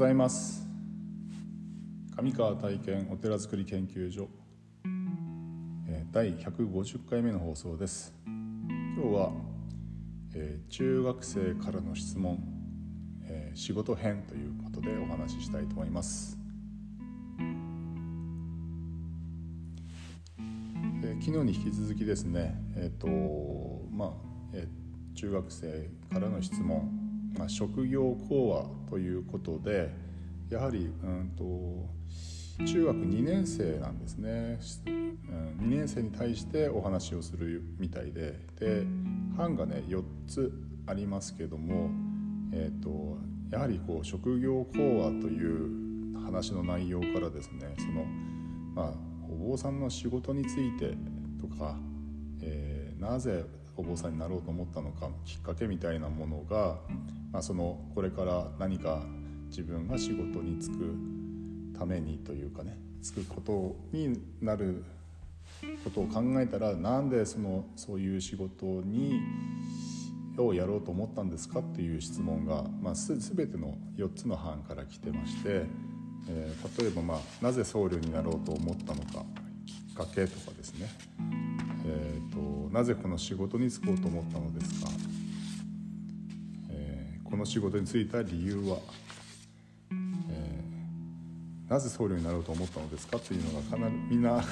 ございます。上川体験お寺づくり研究所。えー第150回目の放送です。今日は、えー中学生からの質問、えー仕事編ということでお話ししたいと思います、えー昨日に引き続きですねえっ、とまあ、えー中学生からの質問、まあ、職業講話ということでやはり、うん、と中学2年生なんですね、うん、2年生に対してお話をするみたいで。で班がね4つありますけども、えー、とやはりこう職業講話という話の内容からですねその、まあ、お坊さんの仕事についてとか、えーなぜお坊さんになろうと思ったのかきっかけみたいなものが、まあ、そのこれから何か自分が仕事に就くためにというかね就くことになることを考えたらなんでそのそういう仕事にをやろうと思ったんですかっていう質問が、まあ、す全ての4つの班から来てまして、えー例えば、まあ、なぜ僧侶になろうと思ったのかきっかけとかですね、なぜこの仕事に就こうと思ったのですか、えーこの仕事に就いた理由は、えーなぜ僧侶になろうと思ったのですか？っていうのがかなりみんな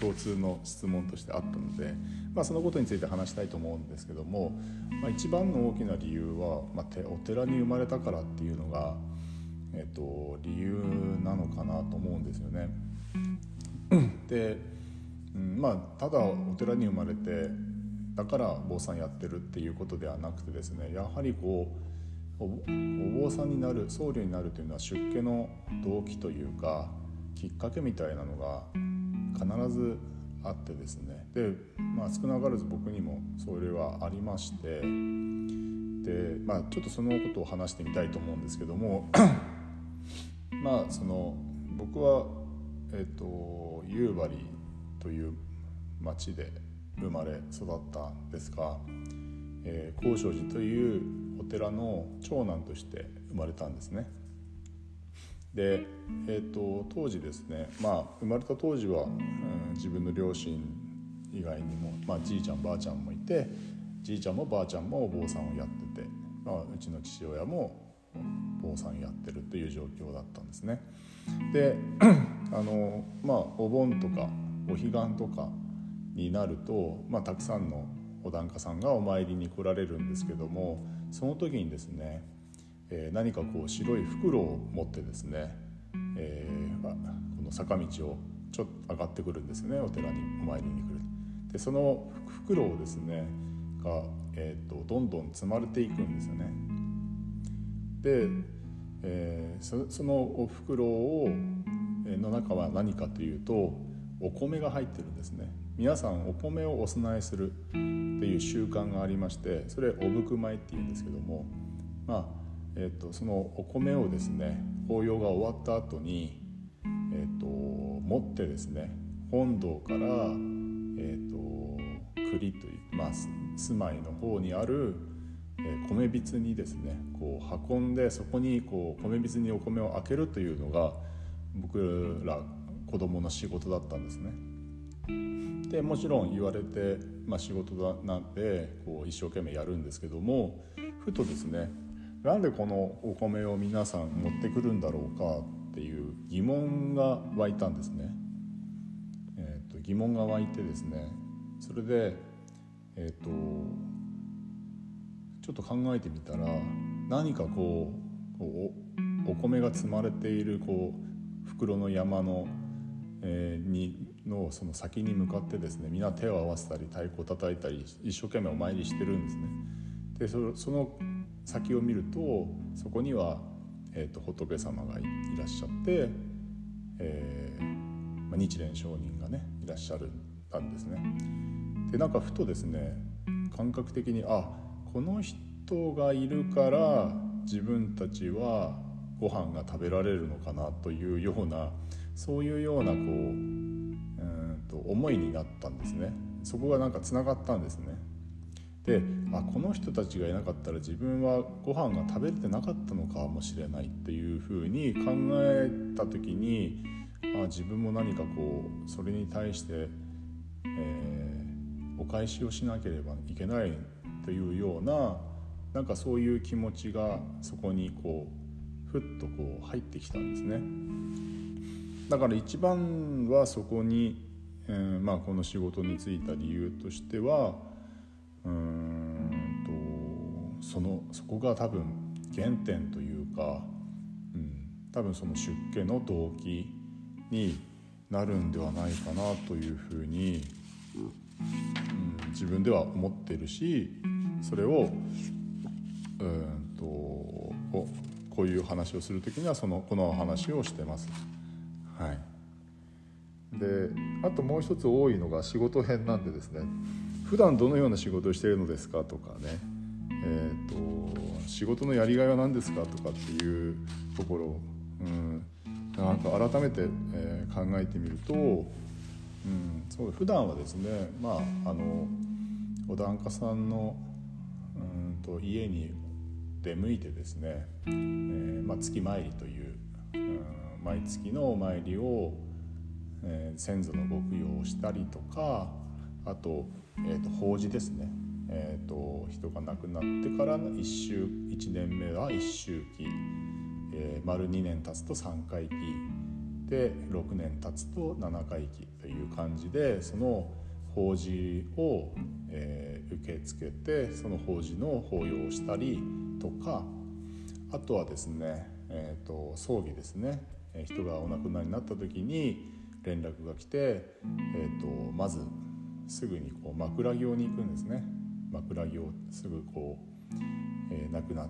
共通の質問としてあったので、まあ、そのことについて話したいと思うんですけども、まあ、一番の大きな理由は、まあ、お寺に生まれたからっていうのが、えー、と理由なのかなと思うんですよね。で、うん、まあただお寺に生まれてだから坊さんやってるっていうことではなくてですねやはりこうお坊さんになる僧侶になるというのは出家の動機というかきっかけみたいなのが必ずあってですね。で、まあ、少なからず僕にもそれはありましてで、まあ、ちょっとそのことを話してみたいと思うんですけどもまあその僕は、えっと夕張という町で生まれ育ったんですが、えー、高尚寺というお寺の長男として生まれたんですね。で、えー、と当時ですね、まあ、生まれた当時は、うん自分の両親以外にも、まあ、じいちゃんばあちゃんもいてじいちゃんもばあちゃんもお坊さんをやってて、まあ、うちの父親も坊さんやってるという状況だったんですね。で あのまあお盆とかお彼岸とかになると、まあ、たくさんのお檀家さんがお参りに来られるんですけどもその時にですね、えー何かこう白い袋を持ってですね、えーこの坂道をちょっと上がってくるんですねお寺にお参りに来る。でその袋をですねが、えー、とどんどん積まれていくんですよね。で、えーそのお袋をの中は何かというとお米が入ってるんですね。皆さんお米をお供えするっていう習慣がありましてそれおぶく米っていうんですけどもまあ、えー、とそのお米をですね法要が終わった後に、えー、と持ってですね本堂から、えー、と栗という、まあ、住まいの方にあるえ米びつにですねこう運んでそこにこう米びつにお米を開けるというのが僕ら子供の仕事だったんですね。でもちろん言われて、まあ、仕事だなんでこう一生懸命やるんですけどもふとですねなんでこのお米を皆さん持ってくるんだろうかっていう疑問が湧いたんですね。えー、と疑問が湧いてですねそれでえっ、とちょっと考えてみたら何かこうこうお米が積まれているこう袋の山の,、えーにのその先に向かってですねみんな手を合わせたり太鼓を叩いたり一生懸命お参りしてるんですね。でそその先を見るとそこには、えー、と仏様がいいらっしゃって、えーまあ、日蓮上人がねいらっしゃるたんですね。でなんかふとですね感覚的にあこの人がいるから自分たちはご飯が食べられるのかなというようなそういうようなこううんと思いになったんですねそこがなんかつながったんですねであこの人たちがいなかったら自分はご飯が食べれてなかったのかもしれないっていうふうに考えた時にあ自分も何かこうそれに対して、えー、お返しをしなければいけないというようななんかそういう気持ちがそこにこうふっとこう入ってきたんですね。だから一番はそこに、えーまあ、この仕事に就いた理由としてはうんとそのそこが多分原点というか、うん、多分その出家の動機になるんではないかなというふうに、うん、自分では思ってるしそれをうんとこういう話をする時にはそのこの話をしてます。はい。であともう一つ多いのが仕事編なんでですね。普段どのような仕事をしているのですかとかね、えーと、仕事のやりがいは何ですかとかっていうところ、うん、なんか改めて、えー、考えてみると、うん、そう普段はですねまああのお檀家さんのうんと家に出向いてですね、えーまあ、月参りとい毎月のお参りを、えー、先祖のご供養をしたりとかあとえーと、法事ですね、えーと、人が亡くなってからの1週1年目は1周期、えー、丸2年経つと3回忌。で6年経つと7回忌という感じでその法事を、えー、受け付けてその法事の法要をしたりとか。あとはですね、えーと、葬儀ですね、人がお亡くなりになった時に連絡が来て、えー、とまずすぐにこう枕行に行くんですね。枕行すぐこう、えー、亡くなっ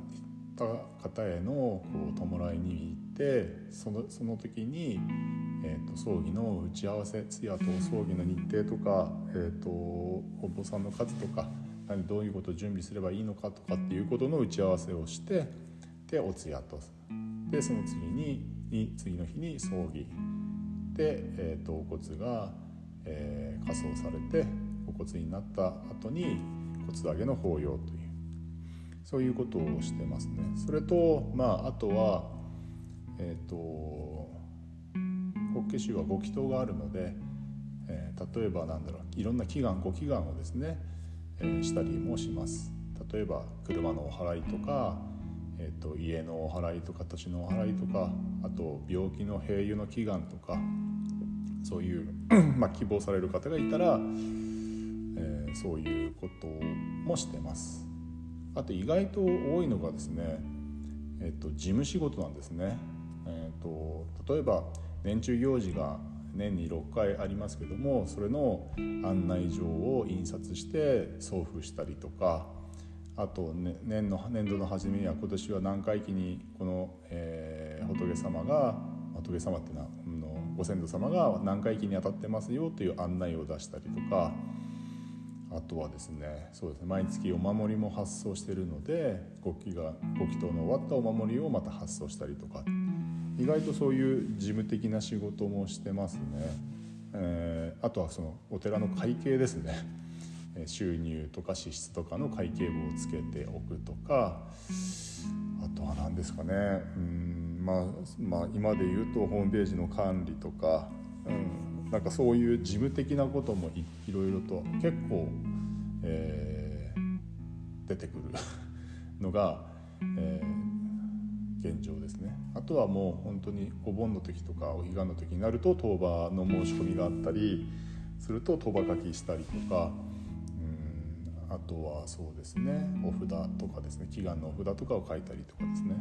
た方へのこう弔いに行ってそのその時に、えーと、葬儀の打ち合わせ通夜と葬儀の日程とか、えーと、お坊さんの数とか何どういうことを準備すればいいのかとかっていうことの打ち合わせをしてでお通夜と。でその次にに次の日に葬儀で、えーとお骨がえー、仮装されてお骨になった後に骨上げの法要というそういうことをしてますね。それとまああとはえっ、ー、と法華宗はご祈祷があるので、えー、例えばなんだろういろんな祈願ご祈願をですね、えー、したりもします。例えば車のお祓いとか、えーと、家のお祓いとか土地のお祓いとかあと病気の併誘の祈願とかそういう まあ、希望される方がいたら、えー、そういうこともしてます。あと意外と多いのがですね、えーと、事務仕事なんですね。えーと、例えば年中行事が年に6回ありますけどもそれの案内状を印刷して送付したりとかあと、ね、年の年度の初めには今年は何回忌にこの、えー、仏様が仏様っていうのはご先祖様が何回忌に当たってますよという案内を出したりとかあとはですねそうですね毎月お守りも発送してるのでご祈がご祈祷の終わったお守りをまた発送したりとか。意外とそういう事務的な仕事もしてますね。えー、あとはそのお寺の会計ですね収入とか支出とかの会計簿をつけておくとかあとは何ですかねうんまあ、まあ今で言うとホームページの管理とか、うん、なんかそういう事務的なこともいいろいろと結構、えー、出てくる のが、えー、現状ですねあとはもう本当にお盆の時とかお彼岸の時になると当場の申し込みがあったりすると当場書きしたりとか。あとはそうですねお札とかですね祈願のお札とかを書いたりとかですね。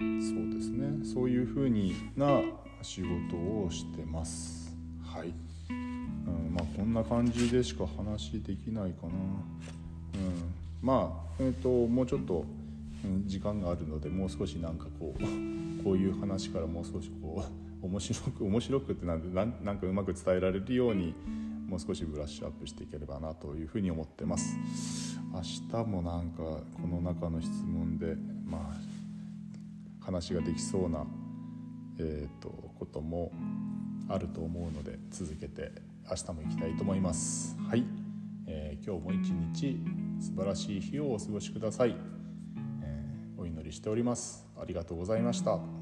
うんそうですね。そういうふうにな仕事をしてます。はい、うん、まあこんな感じでしか話できないかな、うん、まあえっ、ー、ともうちょっと時間があるのでもう少しなんかこう こういう話からもう少しこう面白く面白くってなんでななんかうまく伝えられるようにもう少しブラッシュアップしていければなというふうに思ってます。明日もなんかこの中の質問でまあ話ができそうな、えーと、こともあると思うので続けて明日も行きたいと思います。はい、えー、今日も一日素晴らしい日をお過ごしください、えー、お祈りしております。ありがとうございました。